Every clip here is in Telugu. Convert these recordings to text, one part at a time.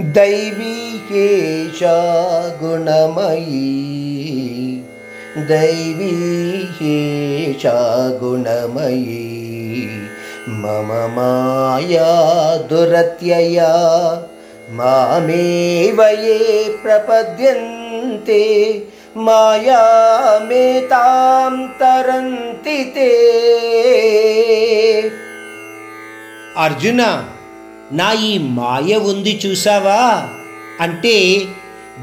दैवीयेषा गुणमयी। दैवी एष गुणमयी। मम माया दुरत्यया। मामेव ये प्रपद्यन्ते। मायामेतां तरन्ति ते। अर्जुन నా ఈ మాయ ఉంది చూసావా అంటే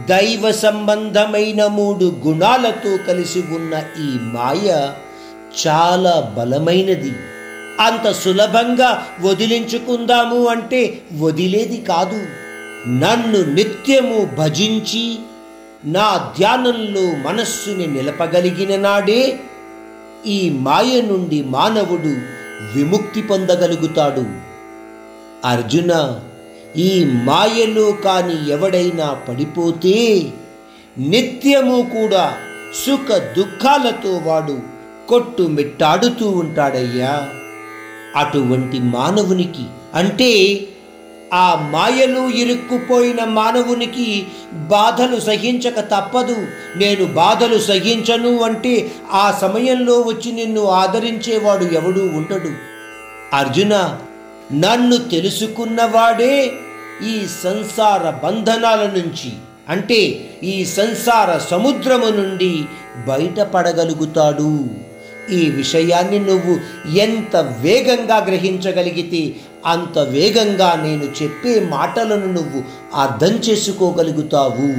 దైవ సంబంధమైన మూడు గుణాలతో కలిసి ఉన్న ఈ మాయ చాలా బలమైనది. అంత సులభంగా వదిలించుకుందాము అంటే వదిలేది కాదు. నన్ను నిత్యము భజించి నా ధ్యానంలో మనస్సుని నిలపగలిగిన నాడే ఈ మాయ నుండి మానవుడు విముక్తి పొందగలుగుతాడు. అర్జున ఈ మాయలో కాని ఎవడైనా పడిపోతే నిత్యము కూడా సుఖ దుఃఖాలతో వాడు కొట్టుమిట్టాడుతూ ఉంటాడయ్యా. అటువంటి మానవునికి అంటే ఆ మాయలో ఇరుక్కుపోయిన మానవునికి బాధలు సహించక తప్పదు. నేను బాధలు సహించను అంటే ఆ సమయంలో వచ్చి నిన్ను ఆదరించేవాడు ఎవడూ ఉండడు. అర్జున నన్ను తెలుసుకున్నవాడే ఈ సంసార బంధనాల నుంచి అంటే ఈ సంసార సముద్రము నుండి బయటపడగలుగుతాడు. ఈ విషయాన్ని నువ్వు ఎంత వేగంగా గ్రహించగలిగితే అంత వేగంగా నేను చెప్పే మాటలను నువ్వు అర్థం చేసుకోగలుగుతావు.